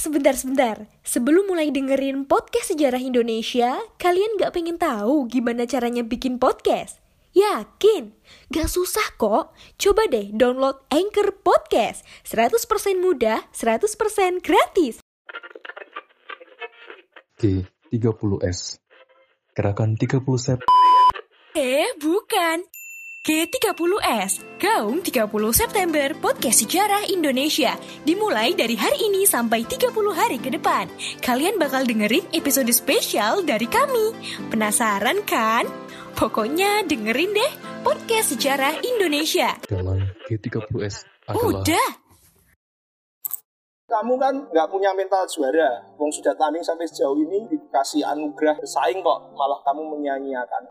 sebentar-sebentar. Sebelum mulai dengerin podcast sejarah Indonesia, kalian gak pengen tahu gimana caranya bikin podcast? Yakin? Gak susah kok. Coba deh download Anchor Podcast. 100% mudah, 100% gratis. G30S Gerakan 30 Sep Eh, bukan. G30S, Gaung 30 September Podcast Sejarah Indonesia Dimulai dari hari ini sampai 30 hari ke depan Kalian bakal dengerin episode spesial dari kami Penasaran kan? Pokoknya dengerin deh Podcast Sejarah Indonesia Dalam G30S adalah Udah, kamu kan nggak punya mental juara. Wong sudah tanding sampai sejauh ini dikasih anugerah bersaing kok, malah kamu menyanyiakan.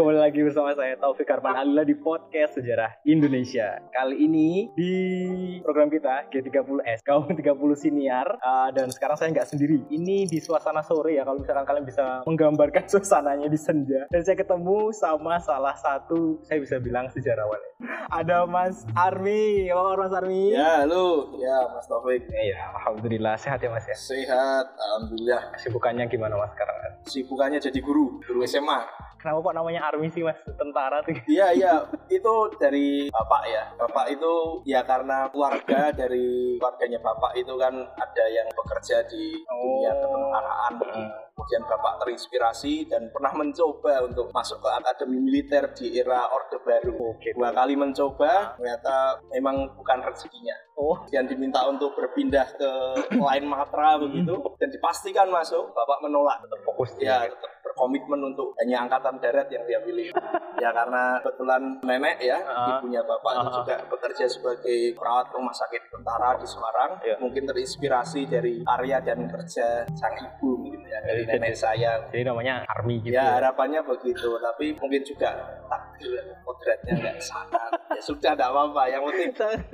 Kembali lagi bersama saya Taufik Arman Alila di podcast Sejarah Indonesia. Kali ini di program kita G30S, kaum 30 siniar. Uh, dan sekarang saya nggak sendiri. Ini di suasana sore ya, kalau misalkan kalian bisa menggambarkan suasananya di senja. Dan saya ketemu sama salah satu, saya bisa bilang sejarawan. Ada Mas Armi. Apa kabar Mas Armi? Ya, halo. Ya, Mas Taufik. Eh, ya, Alhamdulillah. Sehat ya Mas ya? Sehat, Alhamdulillah. Kesibukannya gimana Mas sekarang? Sibukannya jadi guru, guru SMA. Kenapa kok namanya Armi sih Mas? Tentara tuh. Iya, iya. Itu dari Bapak ya. Bapak itu ya karena keluarga dari keluarganya Bapak itu kan ada yang bekerja di dunia ketentaraan. Kemudian Bapak terinspirasi dan pernah mencoba untuk masuk ke akademi militer di era Orde Baru. Oke. Dua kali mencoba, ternyata memang bukan rezekinya. Oh, dan diminta untuk berpindah ke lain matra begitu dan dipastikan masuk bapak menolak tetap fokus ya tetap berkomitmen untuk hanya angkatan darat yang dia pilih ya karena kebetulan nenek ya Ah. ibunya bapak Ah. juga bekerja sebagai perawat rumah sakit tentara di Semarang Ya. mungkin terinspirasi dari karya dan kerja sang ibu gitu ya dari Jadi- nenek saya Jadi namanya Army gitu. ya harapannya begitu tapi mungkin juga takdir kodratnya nggak sana ya sudah tidak apa-apa yang penting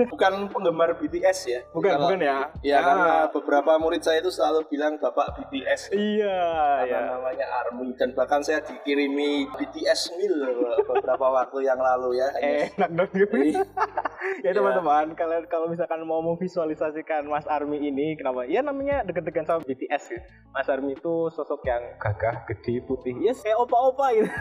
bukan penggemar BTS ya Bukan, Kalau- bukan ya. Ya, Ah. karena beberapa murid saya itu selalu bilang bapak BTS Iya, karena ya. namanya Army dan bahkan saya dikirimi BTS meal beberapa waktu yang lalu ya. Hanya- Enak dong gitu. Ya teman-teman, kalian kalau misalkan mau memvisualisasikan Mas Army ini, kenapa? Ya namanya deket-deket sama BTS gitu. Mas Army itu sosok yang gagah, gede, putih. Ya kayak opa-opa gitu.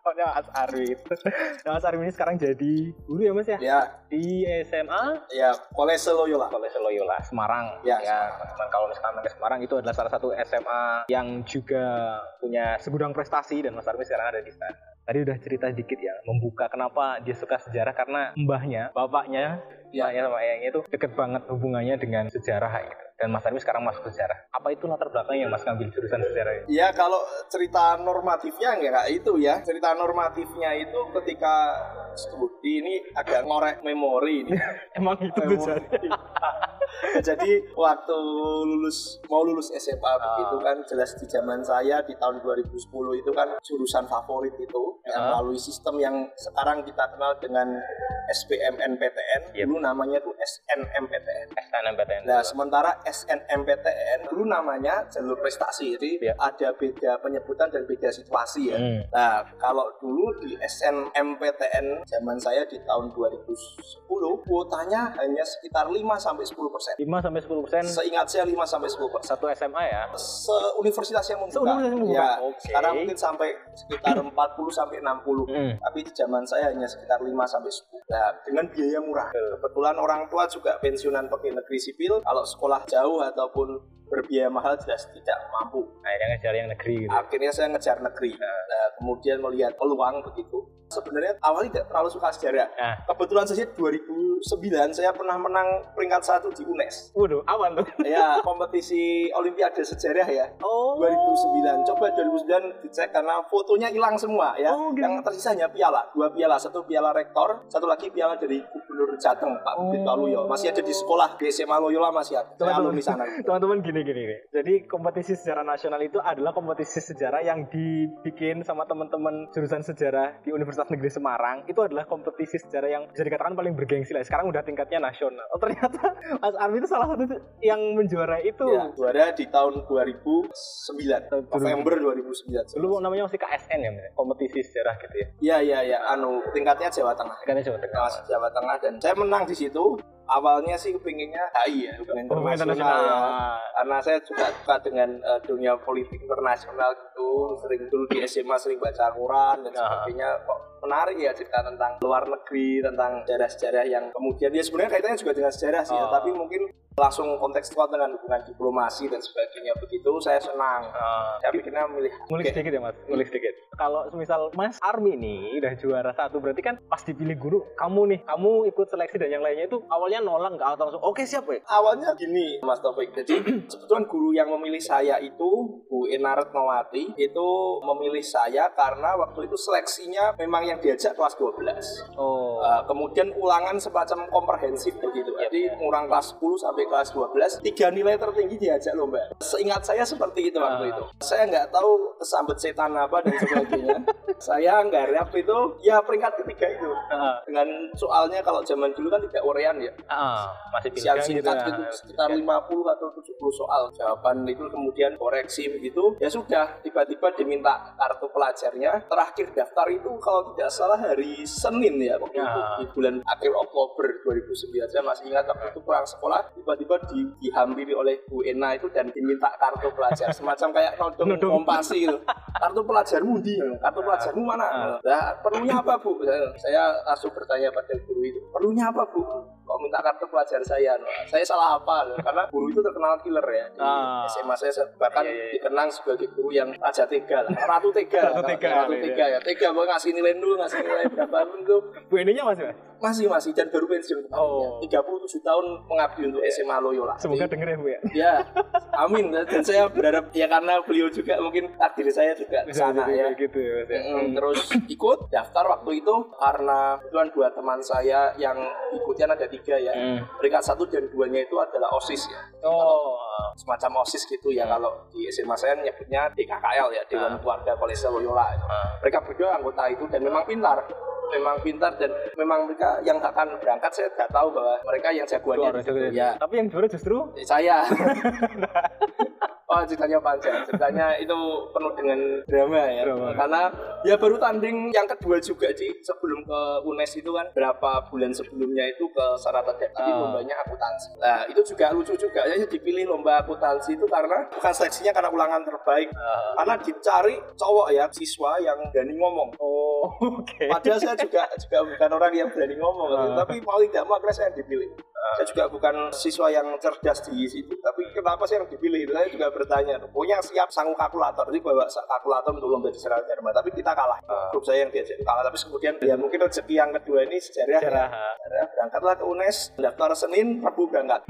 Pokoknya Mas Army itu. Nah, Mas Army ini sekarang jadi guru ya Mas ya? Ya, Di SMA ya Kolese Loyola. Kolese Loyola Semarang. Ya, teman-teman kalau misalkan ke Semarang itu adalah salah satu SMA yang juga punya segudang prestasi dan Mas Armi sekarang ada di sana. Tadi udah cerita dikit ya, membuka kenapa dia suka sejarah karena mbahnya, bapaknya, Ya. ya. sama ayahnya itu deket banget hubungannya dengan sejarah gitu. Dan Mas Armi sekarang masuk sejarah. Apa itu latar belakangnya Mas ngambil jurusan sejarah ini? Ya kalau cerita normatifnya nggak itu ya. Cerita normatifnya itu ketika studi ini agak ngorek memori ini. Emang itu Memori. Jadi waktu lulus mau lulus SMA Ah. begitu kan jelas di zaman saya di tahun 2010 itu kan jurusan favorit itu Ah. melalui sistem yang sekarang kita kenal dengan SBMNPTN Yep. dulu namanya tuh SNMPTN. SNMPTN. Nah, sementara SNMPTN dulu namanya jalur prestasi. Jadi Iya. ada beda penyebutan dan beda situasi ya. Hmm. Nah, kalau dulu di SNMPTN zaman saya di tahun 2010 kuotanya hanya sekitar 5 sampai 10 persen. 5 sampai 10 persen Seingat saya 5 sampai 10 persen. satu SMA ya. Se-universitas yang membuka. Se-universitas yang membuka, Ya, oke. sekarang mungkin sampai sekitar 40 sampai 60. Hmm. Tapi di zaman saya hanya sekitar 5 sampai 10. Nah, dengan biaya murah. Kebetulan orang tua juga pensiunan pegawai negeri sipil. Kalau sekolah jauh ataupun berbiaya mahal jelas tidak mampu. Akhirnya ngejar yang negeri gitu. Akhirnya saya ngejar negeri. Nah, kemudian melihat peluang begitu. Sebenarnya awalnya tidak terlalu suka sejarah. Nah. Kebetulan saja 2009 saya pernah menang peringkat satu di UNES. Waduh, awan tuh. Ya, kompetisi Olimpiade sejarah ya. Oh. 2009 coba 2009 dicek karena fotonya hilang semua ya Oh, gitu. yang tersisa hanya piala dua piala satu piala rektor satu lagi piala dari gubernur Jateng Pak Oh. Waluyo masih ada di sekolah di SMA Loyola masih ada alumni sana Teman-teman gini gini nih. Jadi kompetisi sejarah nasional itu adalah kompetisi sejarah yang dibikin sama teman-teman jurusan sejarah di Universitas Negeri Semarang. Itu adalah kompetisi sejarah yang bisa dikatakan paling bergengsi lah. Sekarang udah tingkatnya nasional. Oh ternyata Mas Armi itu salah satu yang menjuarai itu. ya juara di tahun 2009 November 2009 Dulu namanya masih KSN ya, kompetisi sejarah gitu ya. ya ya ya anu tingkatnya Jawa Tengah Tingkatnya Jawa Tengah. Jawa Tengah dan saya menang di situ awalnya sih kepinginnya HI ya hubungan Oh, internasional ya. karena saya juga suka dengan eh, dunia politik internasional gitu. Sering dulu di SMA sering baca Quran dan Ah. sebagainya. Kok menarik ya cerita tentang luar negeri tentang sejarah-sejarah yang kemudian ya sebenarnya kaitannya juga dengan sejarah sih ya Oh. tapi mungkin langsung kontekstual dengan hubungan diplomasi dan sebagainya begitu saya senang Ah, saya pikirnya milih ngulik Oke. sedikit ya mas, ngulik sedikit. Kalau misal Mas Army nih udah juara satu berarti kan pas dipilih guru kamu nih, kamu ikut seleksi dan yang lainnya itu awalnya nolak nggak atau langsung oke siap ya? awalnya gini Mas Taufik jadi sebetulnya guru yang memilih saya itu Bu Ena Retnowati itu memilih saya karena waktu itu seleksinya memang yang diajak kelas 12 Oh, Uh, kemudian ulangan semacam komprehensif begitu. Jadi ngurang kelas 10 sampai kelas 12, tiga nilai tertinggi diajak lomba. Seingat saya seperti itu waktu Ah. itu. Saya nggak tahu kesambet setan apa dan sebagainya. saya nggak itu ya peringkat ketiga itu. Ah, Dengan soalnya kalau zaman dulu kan tidak urean ya. ah, masih singkat ya. gitu, sekitar 50 atau 70 soal jawaban itu kemudian koreksi begitu ya sudah tiba-tiba diminta kartu pelajarnya terakhir daftar itu kalau tidak salah hari Senin ya waktu Ya. itu di bulan akhir Oktober 2009 saya masih ingat waktu itu pulang sekolah tiba-tiba di, dihampiri oleh Bu Ena itu dan diminta kartu pelajar. Semacam kayak nodong kompasi gitu. Kartu pelajarmu di kartu pelajarmu mana? Nah, perlunya apa Bu? Saya, saya langsung bertanya pada guru itu perlunya apa Bu? Kok minta kartu pelajar saya? Nah, saya salah apa? Karena guru itu terkenal killer ya di Ah. SMA saya bahkan Iya, iya, iya. dikenang sebagai guru yang raja tega lah ratu tega Ratu tega, ratu iya. tega ya. Tega mau ngasih nilai dulu ngasih nilai berapa pun tuh Bu Eninya masih mas? Masih masih dan baru pensiun Oh. kemarin ya. 37 tahun mengabdi untuk SMA Loyola Semoga Jadi, denger ya Bu ya. ya amin dan saya berharap ya karena beliau juga mungkin takdir saya juga ke sana ya gitu ya mas ya. Mm, terus ikut daftar waktu itu karena kebetulan dua teman saya yang ikutnya ada tiga ya Hmm. peringkat satu dan duanya itu adalah osis ya Oh, semacam osis gitu ya kalau di SMA saya nyebutnya DKKL ya Dewan Ah. Keluarga Kolese Loyola itu. Ah. mereka berdua anggota itu dan memang pintar memang pintar dan memang mereka yang akan berangkat saya nggak tahu bahwa mereka yang jagoannya juga. ya. Tapi yang juara justru? Saya. Oh ceritanya panjang, ceritanya itu penuh dengan drama ya. Drama. Karena ya baru tanding yang kedua juga sih Sebelum ke UNES itu kan. Berapa bulan sebelumnya itu ke Sarata Jadi Ah. lombanya akuntansi. Nah itu juga lucu juga. Ya dipilih lomba akuntansi itu karena Bukan seleksinya karena ulangan terbaik. Ah. Karena dicari cowok ya siswa yang berani ngomong. Oh, oke. Padahal saya juga juga bukan orang yang berani ngomong, Ah. tapi mau tidak mau akhirnya saya dipilih. Saya juga bukan siswa yang cerdas di situ, tapi kenapa saya yang dipilih? Saya juga bertanya, pokoknya siap sanggup kalkulator, jadi bawa kalkulator untuk lomba di sejarah Jerman, tapi kita kalah. Grup saya yang diajak kalah, tapi kemudian ya mungkin rezeki yang kedua ini sejarah. ya. Berangkatlah ke UNES, daftar Senin, Rabu berangkat.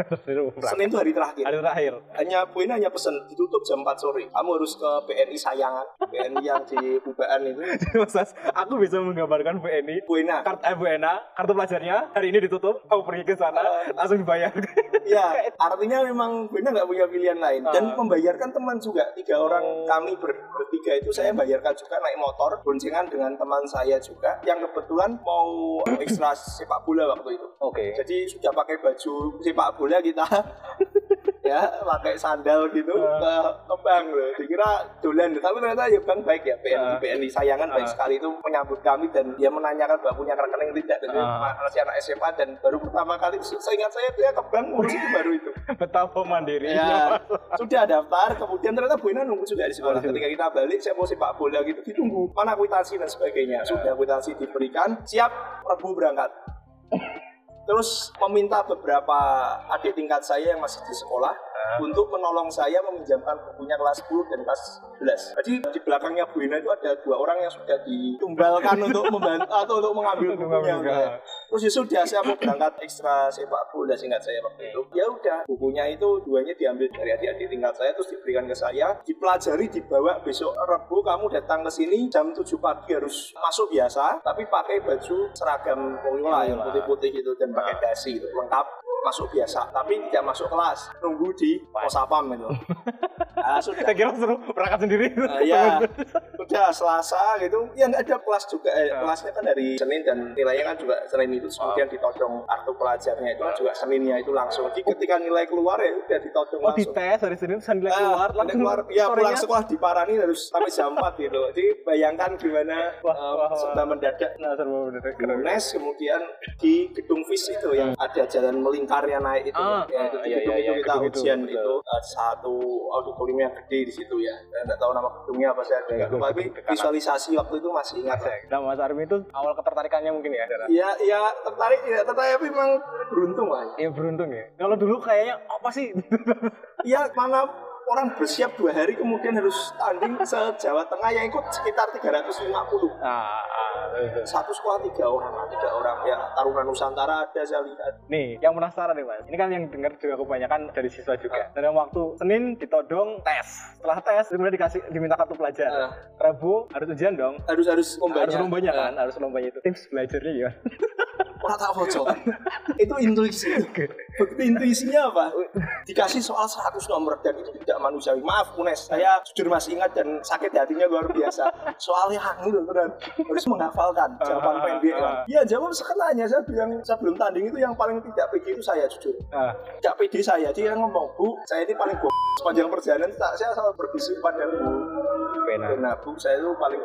Senin itu hari terakhir. Hari terakhir. Hanya Bu ini hanya pesen ditutup jam 4 sore. Kamu harus ke BNI Sayangan, BNI yang di Bubaan itu. Mas, aku bisa menggambarkan Bu Eni Bu Ena, kartu eh, kartu pelajarnya hari ini ditutup, kamu pergi ke sana, langsung dibayar. Ya, artinya memang benar nggak punya pilihan lain. Dan Ah. membayarkan teman juga. Tiga orang Oh. kami ber- bertiga itu saya bayarkan juga naik motor, boncengan dengan teman saya juga yang kebetulan mau ekstra sepak bola waktu itu. Oke. Jadi sudah pakai baju sepak bola kita ya pakai sandal gitu ke, ke bank loh. Dikira dolan, tapi ternyata ya bank baik ya BNI Ah. BNI sayangan baik Ah. sekali itu menyambut kami dan dia menanyakan bahwa punya rekening tidak dan Ah. masih anak SMA dan baru pertama kali saya ingat saya dia ke bank ngurus itu baru itu. Betapa mandirinya. Ya, sudah daftar, kemudian ternyata Bu Ina nunggu juga di sekolah. Ketika kita balik, saya mau sepak bola gitu, ditunggu mana kwitansi dan sebagainya. Sudah kwitansi diberikan, siap, Rabu berangkat. Terus meminta beberapa adik tingkat saya yang masih di sekolah untuk menolong saya meminjamkan bukunya kelas 10 dan kelas 11. Jadi di belakangnya Bu Ina itu ada dua orang yang sudah ditumbalkan untuk membantu atau untuk mengambil bukunya. Terus ya sudah saya mau berangkat ekstra sepak bola singkat saya waktu itu. Ya udah bukunya itu duanya diambil dari adik-adik tingkat saya terus diberikan ke saya, dipelajari dibawa besok Rabu kamu datang ke sini jam 7 pagi harus masuk biasa tapi pakai baju seragam Loyola yang putih-putih gitu dan pakai dasi gitu lengkap masuk biasa tapi tidak masuk kelas. Nunggu di pos sapam itu Ah, sudah. Saya kira seru berangkat sendiri. Ah, ya udah selasa gitu. Ya nggak ada kelas juga. Eh, Ah. kelasnya kan dari senin dan nilainya kan juga senin itu kemudian ditodong kartu pelajarnya itu kan juga seninnya itu langsung. Jadi ketika nilai keluar ya udah ditodong Oh di langsung. tes hari Senin sambil Ah, keluar udah langsung keluar. Ya pulang sekolah diparani harus sampai jam 4 gitu. Jadi bayangkan gimana Wah, serba mendadak. Nah, keren. UNES kemudian di gedung FIS itu yang ada jalan melingkarnya naik itu. Ah, ya itu di iya, gedung iya, itu iya, kita itu, ujian betul. itu uh, satu auditorium yang gede di situ ya saya nggak tahu nama gedungnya apa saya lupa tapi visualisasi waktu itu masih ingat lah. Nah Mas Armi itu awal ketertarikannya mungkin ya? Iya, iya tertarik, ya tertarik tapi memang beruntung lah. Iya beruntung ya. Kalau dulu kayaknya apa sih? Iya, mana orang bersiap dua hari kemudian harus tanding se Jawa Tengah yang ikut sekitar 350. ah, ah, betul. Satu sekolah tiga orang, tiga orang ya Taruna Nusantara ada saya lihat. Nih, yang penasaran nih mas. Ini kan yang dengar juga kebanyakan dari siswa juga. Dalam waktu Senin ditodong tes. Setelah tes, kemudian dikasih diminta kartu pelajar. Ah. Rabu harus ujian dong. Harus harus lombanya. Harus lombanya kan, Ah, harus lombanya itu. Tips belajarnya ya. Orang tak bocor. itu intuisi. Intuisinya apa? Dikasih soal 100 nomor dan itu tidak manusiawi. Maaf Unes, saya jujur masih ingat dan sakit hatinya luar biasa. Soalnya hangi loh beneran. Harus menghafalkan jawaban Ah, pendek kan. Iya jawab sekenanya. Saya bilang sebelum tanding itu yang paling tidak pede itu saya jujur. Tidak pede saya. Dia ngomong, Bu, saya ini paling sepanjang perjalanan. Tak, saya selalu berbisik pada Bu. Nah, Bu, saya itu paling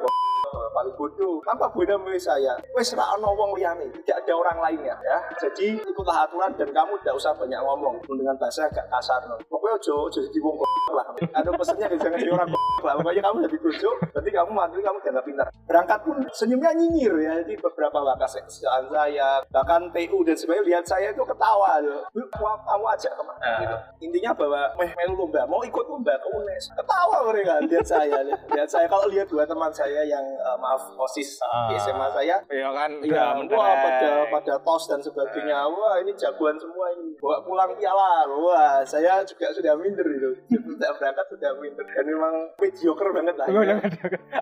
paling bodoh. Apa beda milih saya? Wes ra ono wong liyane, tidak ada orang lainnya ya. Jadi ikutlah aturan dan kamu tidak usah banyak ngomong dengan bahasa agak kasar. No. Pokoknya ojo ojo jadi wong lah. Ada pesannya jangan jadi orang lah. Pokoknya kamu jadi bodoh, berarti kamu mati kamu jangan pintar. Berangkat pun senyumnya nyinyir ya. Jadi beberapa bakas kesejahteraan saya, bahkan TU dan sebagainya lihat saya itu ketawa. loh. Kamu, ajak ke mana? Ah. Gitu. Intinya bahwa meh melu lomba, mau ikut lomba ke UNES. Ketawa mereka lihat saya. Lihat saya kalau lihat dua teman saya yang eh, maaf osis Ah. di SMA saya Iya kan, Iya, udah wah pada pada tos dan sebagainya. Wah ini jagoan semua ini. Bawa pulang piala. Wah saya juga sudah minder itu. Tidak berangkat sudah minder. Dan memang mediocre banget lah. Ya.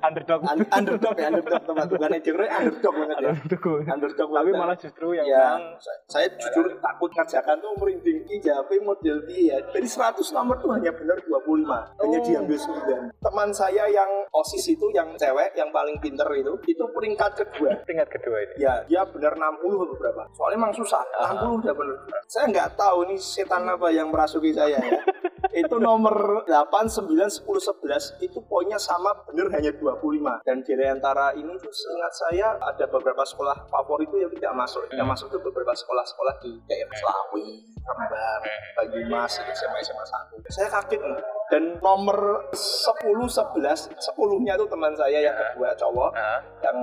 Underdog. Un- underdog ya underdog teman bukan mediocre underdog banget ya. Underdog. Underdog Tapi banget. malah justru yang ya, menang saya, saya jujur takut ngerjakan tuh merinding. JP model dia ya. Dari 100 nomor tuh hanya benar 25. Hanya Oh. diambil 9. Teman saya yang OSIS itu yang cewek yang paling pinter itu itu peringkat kedua. tingkat kedua ini. Ya, dia benar 60 atau berapa. Soalnya emang susah. 60 udah bener. Saya nggak tahu ini setan apa yang merasuki saya ya. itu nomor 8, 9, 10, 11 itu poinnya sama bener hanya 25. Dan di antara ini tuh seingat saya ada beberapa sekolah favorit itu yang tidak masuk. Yang masuk itu beberapa sekolah-sekolah di daerah Selawi, Rembang, Banyumas, SMA SMA 1. Saya kaget nih. Dan nomor 10, 11, 10-nya tuh teman saya yang kedua cowok Ah, yang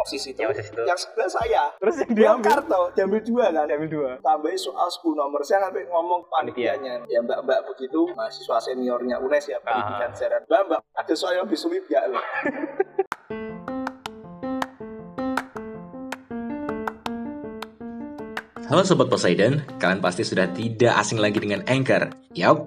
osis itu, Yang OSIS itu. yang sebelah saya. Terus yang diambil diambil, kartu diambil dua kan? Diambil dua. tambahin soal 10 nomor. Saya sampai ngomong panitianya. Ya mbak mbak begitu. Mahasiswa seniornya UNES ya pendidikan sejarah. Mbak mbak ada soal yang lebih sulit gak loh? Halo Sobat Poseidon, kalian pasti sudah tidak asing lagi dengan Anchor. Yap,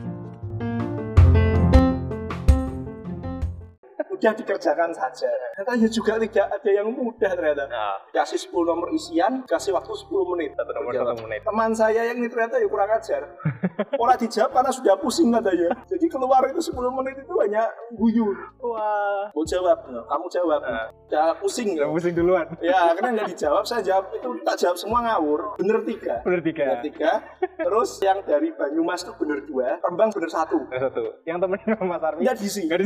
Udah dikerjakan saja. Ternyata ya juga tidak ada yang mudah ternyata. Nah, kasih 10 nomor isian kasih waktu 10 menit. Satu nomor satu menit. teman saya yang ini ternyata ya kurang ajar. Orang dijawab karena sudah pusing katanya. Jadi keluar itu 10 menit itu hanya guyu. Wah, mau jawab? No. kamu jawab. Ah. udah pusing udah ya pusing duluan. ya karena nggak dijawab saya jawab. Itu tak jawab semua ngawur. Bener tiga. Bener tiga. bener tiga. Terus yang dari Banyumas itu bener dua Rembang bener satu. Bener satu. Yang temennya Mas Armi. nggak diisi Nggak di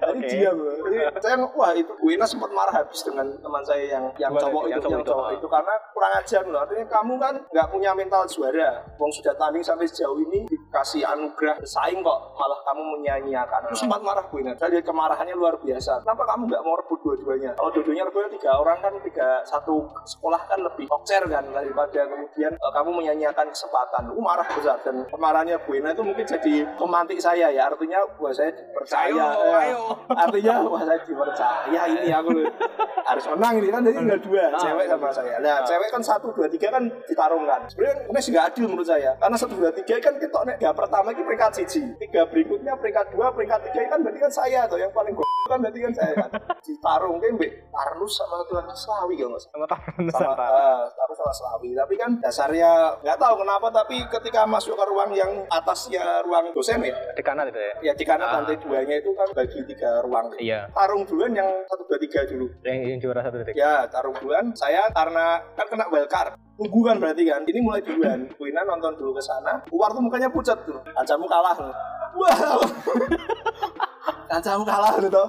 Tadi Oke. Dia bro. Jadi saya wah itu Wina sempat marah habis dengan teman saya yang yang cowok itu yang cowok yang itu, cowok itu karena kurang ajar loh. Artinya kamu kan nggak punya mental juara. Wong sudah tanding sampai sejauh ini dikasih anugerah saing kok malah kamu menyanyiakan terus sempat marah Ina. Saya lihat kemarahannya luar biasa. Kenapa kamu nggak mau rebut dua-duanya? Kalau dua-duanya rebutnya tiga orang kan tiga satu sekolah kan lebih okcer kan daripada kemudian eh, kamu menyanyiakan kesempatan. Uh marah besar. Dan kemarahannya Bu Ina itu mungkin jadi pemantik saya ya. Artinya wah saya percaya Ayo, eh, ayo. artinya wah saya dipercaya ini aku. Harus menang ini kan jadi tinggal dua. Ah. cewek sama saya. Nah. cewek kan satu dua tiga kan ditarungkan sebenarnya ini nggak adil menurut saya. Karena satu dua tiga kan kita nek tiga pertama ini peringkat siji tiga berikutnya peringkat dua peringkat tiga. Kan berarti kan saya tuh yang paling gue kan berarti kan saya kan. Ditarung kan mbak Tarnus sama satu lagi Slawi kalau nggak Sama tahan sama eh, aku sama Slawi. Tapi kan dasarnya nggak tahu kenapa tapi ketika masuk ke ruang yang atasnya ruang dosen ya Di kanan itu ya. ya di kanan lantai duanya itu kan bagi tiga ruang. Iya. tarung duluan yang satu dua tiga dulu. Yang, yang juara satu detik. ya tarung duluan. Saya karena kan kena wildcard tunggu kan berarti kan? Ini mulai duluan. Wina nonton dulu ke sana. Keluar tuh mukanya pucat tuh. Kancamu kalah wah kancamu kalah tuh toh.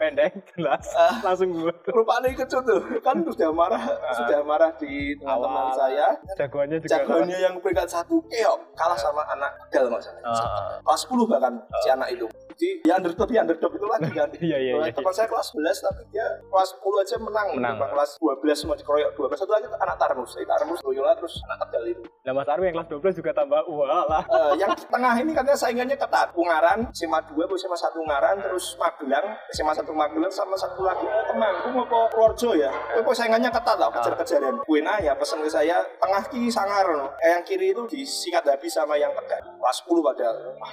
Pendek, jelas. Ah. Langsung gue. rupanya kecut tuh. Kan sudah marah sudah marah di teman-teman saya. Jagoannya juga. jagoannya yang peringkat satu keok. Kalah sama anak nggak salah Ah. kelas 10 bahkan si anak itu jadi ya underdog ya underdog itu lagi kan? Iya, iya, Kalau iya. teman saya kelas 11 tapi dia kelas 10 aja menang Menang. Cuma kelas 12 semua dikeroyok 12 satu lagi anak Tarnus jadi Tarnus Loyola terus anak tegal itu Nah Mas Arwi yang kelas 12 juga tambah wah lah. Eh, yang di tengah ini katanya saingannya ketat. Ungaran SMA 2 SMA 1 Ungaran terus Magelang SMA 1 Magelang sama satu lagi. Eh, temanku mau ke Purworejo ya. Itu kok saingannya ketat lah kejar-kejaran. Gue nanya pesan ke saya tengah kiri sangar no. eh, yang kiri itu disikat habis sama yang tegal kelas 10 padahal. Wah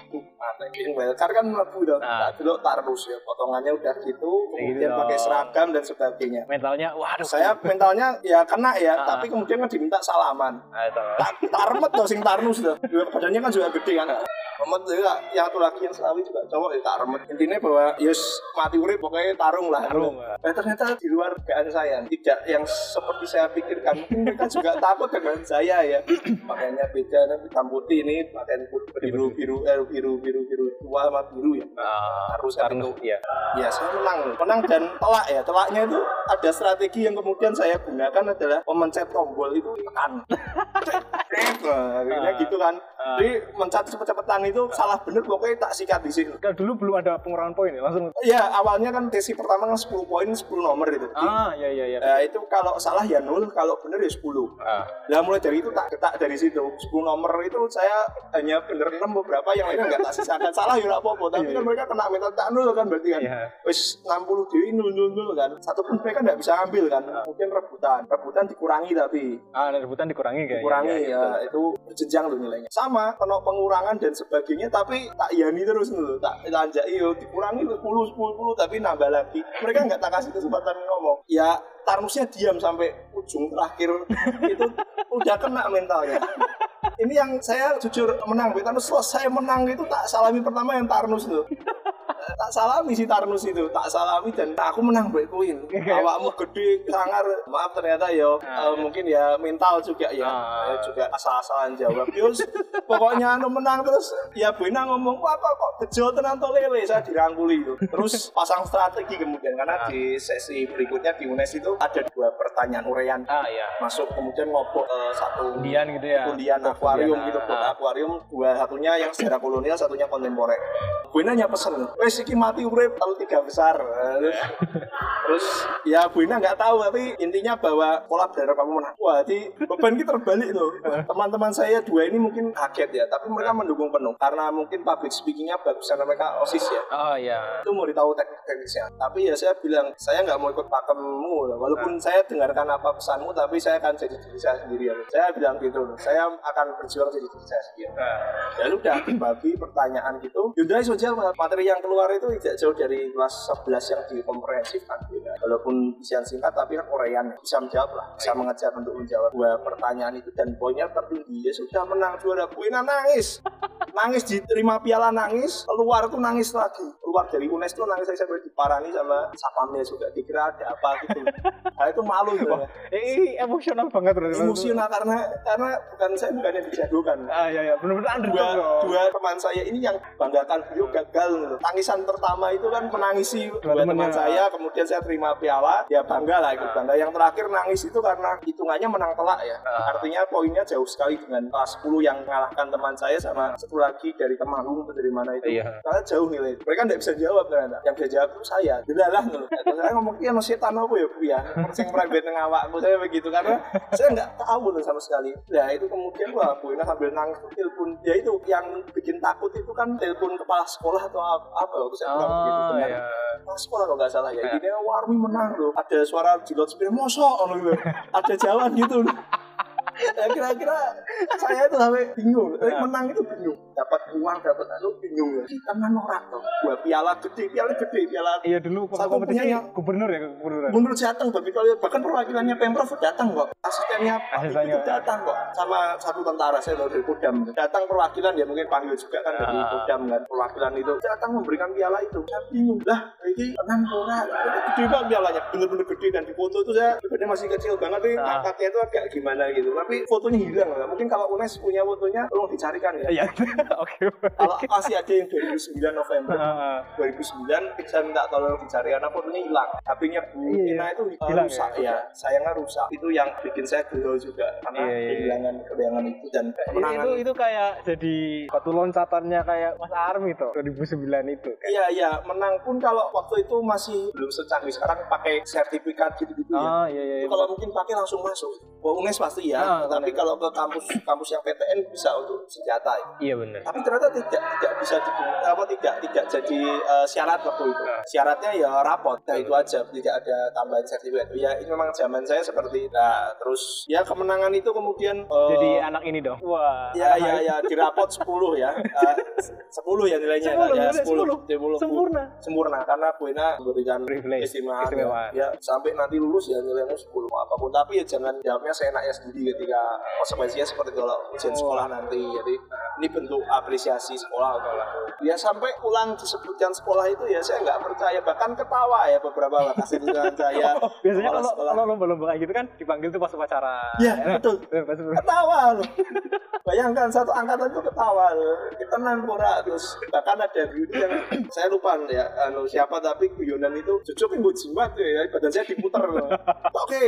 aneh yang welkar kan melebu tuh Ah. nah, dulu ya potongannya udah gitu kemudian Gitu. pakai seragam dan sebagainya Mentalnya waduh. saya mentalnya ya kena ya Ah. tapi kemudian kan diminta salaman Ah, itu. Tak tarmet tuh sing tarnus. Juga badannya kan juga gede kan. Remet juga yang satu lagi yang selawi juga cowok ya tarmet. Intinya bahwa yus mati urip pokoknya tarung lah. Tarung, Nah, ternyata di luar dugaan saya tidak yang seperti saya pikirkan. Mungkin mereka juga takut dengan saya ya. Pakaiannya beda hitam putih ini pakaian putih biru biru eh, biru biru biru tua sama biru ya. Ah, Harus iya. Ya saya menang, menang dan telak ya. Telaknya itu ada strategi yang kemudian saya gunakan adalah memencet tombol itu tekan. akhirnya Ah. gitu kan. Ah. Jadi mencet cepet-cepetan itu salah bener pokoknya tak sikat di sini. Kan dulu belum ada pengurangan poin ya, langsung. Ya awalnya kan sesi pertama kan 10 poin 10 nomor itu. Ah, iya iya iya. Eh, itu kalau salah ya 0, kalau bener ya 10. Ah. Nah mulai dari itu tak tak dari situ 10 nomor itu saya hanya bener 6 beberapa yang lainnya nggak tak sisakan salah ya nggak apa-apa tapi Iya, kan iya. mereka kena mental tak nol kan berarti kan Iya. wis 60 dewi nol nol nol kan satu pun mereka nggak bisa ambil kan mungkin rebutan rebutan dikurangi tapi Ah, rebutan dikurangi kayak. dikurangi iya, ya, itu berjenjang loh nilainya sama kena pengurangan dan sebagainya tapi tak yani terus loh tak tanjai yo dikurangi 10 10 10 tapi nambah lagi. Mereka nggak tak kasih kesempatan ngomong. Ya Tarnusnya diam sampai ujung terakhir. Itu udah kena mentalnya. Ini yang saya jujur menang Tarnus selesai menang itu tak salami pertama yang Tarnus loh tak salami si Tarnus itu tak salami dan aku menang Mbak Queen awakmu gede sangar. Maaf ternyata yo eh, mungkin ya mental juga ya. Ah. Eh, juga asal-asalan jawab. Yus pokoknya anu menang terus ya Bena ngomong wah kok kok bejo tenan to lele? Saya dirangkuli itu terus pasang strategi kemudian karena di sesi berikutnya di UNES itu ada dua pertanyaan urean. Ah, iya. masuk kemudian ngobok eh, satu Undian gitu ya. undian akuarium gitu ah. buat akuarium dua satunya yang sejarah kolonial satunya kontemporer. Gue nanya pesen wes iki mati urip tahu tiga besar. Terus terus ya Bu Ina nggak tahu tapi intinya bahwa pola berharap kamu menang wah di beban kita terbalik tuh. Teman-teman saya dua ini mungkin kaget ya tapi mereka mendukung penuh. Karena mungkin public speakingnya bagus karena mereka osis ya. Oh iya. itu mau ditahu teknik-teknisnya tapi ya saya bilang saya nggak mau ikut pakemmu. Walaupun saya dengarkan apa pesanmu tapi saya akan jadi diri saya sendiri. Saya bilang gitu saya akan berjuang jadi diri saya sendiri. Ya udah bagi pertanyaan gitu. Yudha saja materi yang keluar itu tidak jauh dari kelas 11 yang dikomprehensifkan gitu. walaupun isian singkat tapi kan urean bisa menjawab lah bisa mengejar untuk menjawab dua pertanyaan itu. Dan poinnya tertinggi ya sudah menang juara. Buena nangis. Nangis diterima piala nangis. Keluar tuh nangis lagi keluar dari UNES tuh nangis saya sampai diparani sama sapamnya juga dikira ada apa gitu nah itu malu sebenarnya Eh, emosional banget berarti. emosional karena karena bukan saya bukannya dijagokan Ah, iya iya. Benar-benar underdog. dua dua teman saya ini yang banggakan beliau gagal loh. tangisan pertama itu kan menangisi Dua dua temennya. teman saya, kemudian saya terima piala, ya bangga lah ikut bangga. Yang terakhir nangis itu karena hitungannya menang telak ya. Ah. Artinya poinnya jauh sekali dengan kelas 10 yang mengalahkan teman saya sama satu lagi dari Temanggung dari mana itu. Iya. Karena jauh nilai. Mereka nggak bisa jawab ternyata. Yang bisa jawab itu saya. Loh. Terus saya ngomong iya no setan apa ya bu ya. Perceng private nang awakku saya begitu karena saya nggak tahu loh sama sekali. Nah itu kemudian wah Bu Ina sambil nangis telepon. Ya itu yang bikin takut itu kan telepon kepala sekolah atau apa. apa aku saya bilang begitu Oh, benar. iya. Kepala sekolah kalau nggak salah ya. Iya. Ini Warmi menang loh. Ada suara di loudspeaker mosok loh gitu. Ada jawaban gitu. Ya kira-kira saya itu sampai bingung. Tapi Iya. menang itu bingung. Dapat uang, dapat itu bingung. ya. Kita kan norak tuh. Buat piala gede, piala gede, piala Iya dulu waktu Satu kompetisi punya yang- gubernur ya gubernur. Gubernur datang tapi kalau bahkan perwakilannya pemprov datang kok asistennya Asistennya. datang kok sama satu tentara saya dari Kodam datang perwakilan ya mungkin panggil juga kan dari Ah. Kodam kan perwakilan itu datang memberikan piala itu saya bingung lah ini tenang ora gede banget pialanya bener-bener gede dan di foto itu saya sebenarnya masih kecil banget nih Ah. angkatnya itu agak gimana gitu tapi fotonya hilang lah mungkin kalau UNES punya fotonya tolong dicarikan ya Iya. Oke. kalau masih ada yang 2009 November Ah, 2009 saya minta tolong dicari karena fotonya hilang HP-nya Bu Iya, Ina itu uh, hilang rusak ya? ya sayangnya rusak itu yang bikin saya gelo juga karena Iya, iya, iya. kehilangan kehilangan itu dan kemenangan itu itu kayak jadi batu loncatannya kayak Mas Army tuh 2009 itu. Iya iya menang pun kalau waktu itu masih belum secanggih sekarang pakai sertifikat gitu-gitu ya. Ah iya iya. Itu kalau mungkin pakai langsung masuk. Oh, UNES pasti ya, Tapi kalau ke kampus kampus yang PTN bisa untuk senjata. ya. Iya benar. Tapi ternyata tidak tidak bisa di, apa tidak tidak jadi eh, syarat waktu itu. Nah. Syaratnya ya rapot. Nah itu aja tidak ada tambahan sertifikat. Ya ini memang zaman saya seperti nah terus ya kemenangan itu kemudian eh, Jadi anak ini dong. Wah. Ya ya ya di rapot 10 ya. Eh, 10 ya nilainya Sepuluh, ya nilai 10. 10. Sempurna. Sempurna karena Bu Ina memberikan Privilege, keistimewaan. keistimewaan. Ya sampai nanti lulus ya nilaimu 10 apa pun tapi ya jangan jawabnya seenaknya sendiri ketika konsekuensinya seperti kalau ujian sekolah nanti. Jadi ini bentuk apresiasi sekolah. Ya sampai pulang disebutkan sekolah itu ya saya nggak percaya bahkan ketawa ya beberapa kasih dengan saya. Oh, biasanya kalau sekolah. kalau lomba-lomba kayak gitu kan dipanggil tuh pas upacara. Ya, Nah, betul. pas- pas- ketawa loh. Bayangkan satu angkatan itu ketawa loh. Kita pura terus bahkan ada dulu yang saya lupa ya anu siapa tapi guyonan itu cucuk yang buat jimat tuh ya badan saya diputer loh. Oke,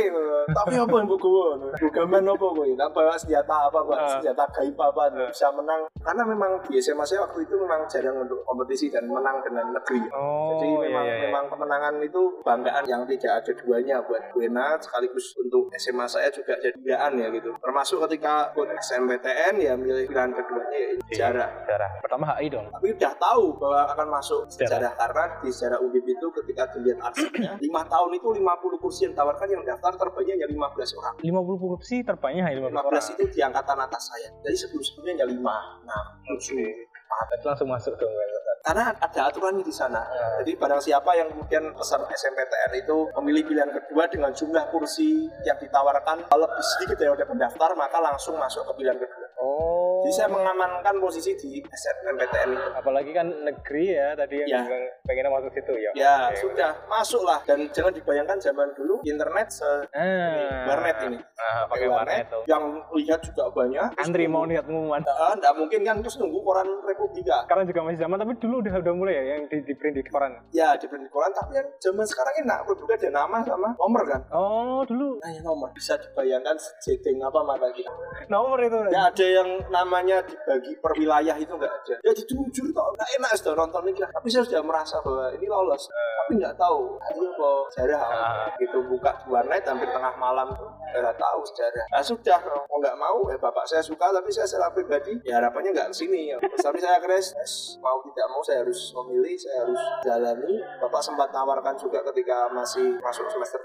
tapi apa yang buku Bukaman apa gue? Nah, bawa senjata apa, buat Ah. senjata gaib apa bisa menang. Karena memang di SMA saya waktu itu memang jarang untuk kompetisi dan menang dengan negeri. Oh, Jadi memang iya, iya. memang kemenangan itu banggaan yang tidak ada duanya buat Buena sekaligus untuk SMA saya juga jadi banggaan ya gitu. Termasuk ketika ikut SMPTN ya milih pilihan keduanya ya sejarah. Sejarah. Pertama HI dong. Tapi udah tahu bahwa akan masuk Sejarah. sejarah karena di sejarah UNDIP itu ketika dilihat arsipnya 5 tahun itu 50 kursi yang ditawarkan yang daftar terbanyak hanya 15 orang. 50 kursi terbanyak HI 15 orang. 15 itu di angkatan atas saya. Jadi sebelum-sebelumnya hanya 5, 6, 7, Berarti langsung masuk dong. karena ada aturannya di sana. Ya. Jadi barang siapa yang kemudian peserta SMPTN itu memilih pilihan kedua dengan jumlah kursi yang ditawarkan lebih sedikit daripada pendaftar, maka langsung masuk ke pilihan kedua. Oh. Jadi saya mengamankan posisi di SMPTN itu. apalagi kan negeri ya tadi yang Ya. pengennya masuk situ ya. Ya Oke. sudah masuklah dan jangan dibayangkan zaman dulu internet se Ah. warnet ini. Nah, pakai warnet tuh. Yang lihat juga banyak. Antri mau lihat pengumuman. Nggak mungkin kan terus nunggu koran Republika. Sekarang juga masih zaman tapi dulu udah udah mulai ya yang di, di print di koran. Ya di print koran tapi yang zaman sekarang enak Republika ada nama sama nomor kan. Oh, dulu Hanya nomor bisa dibayangkan setting apa mata kita. nomor itu. Nggak ada yang namanya dibagi per wilayah itu nggak ada. Ya dijujur toh nggak enak sudah nonton ini. Tapi saya sudah merasa bahwa ini lolos. Tapi nggak tahu. Ayo kok sejarah Ah. gitu buka di warnet hampir tengah malam tuh nggak tahu sejarah. Nah sudah mau nggak mau eh bapak saya suka tapi saya secara pribadi ya harapannya nggak ke sini. Ya. Tapi saya kres mau tidak mau saya harus memilih saya harus jalani. Bapak sempat tawarkan juga ketika masih masuk semester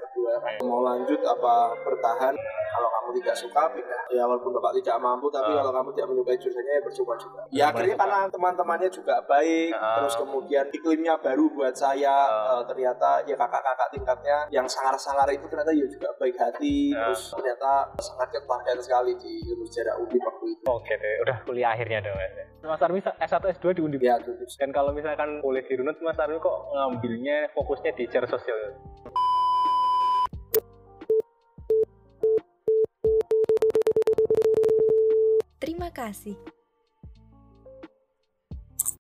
mau lanjut apa bertahan kalau kamu tidak suka pindah ya walaupun bapak tidak mampu tapi Ah. kalau kamu tidak menyukai jurusannya ya percuma juga ya akhirnya karena teman-temannya juga baik Ah. terus kemudian iklimnya baru buat saya Ah. eh, ternyata ya kakak-kakak tingkatnya yang sangar-sangar itu ternyata ya juga baik hati Ah. terus ternyata sangat keteladanan sekali di ilmu sejarah UNDIP waktu itu Oke deh, udah kuliah akhirnya dong. Mas Armi S1 S2 di Undip. ya Dan kalau misalkan boleh dirunut Mas Armi kok ngambilnya fokusnya di sejarah sosial. kasih.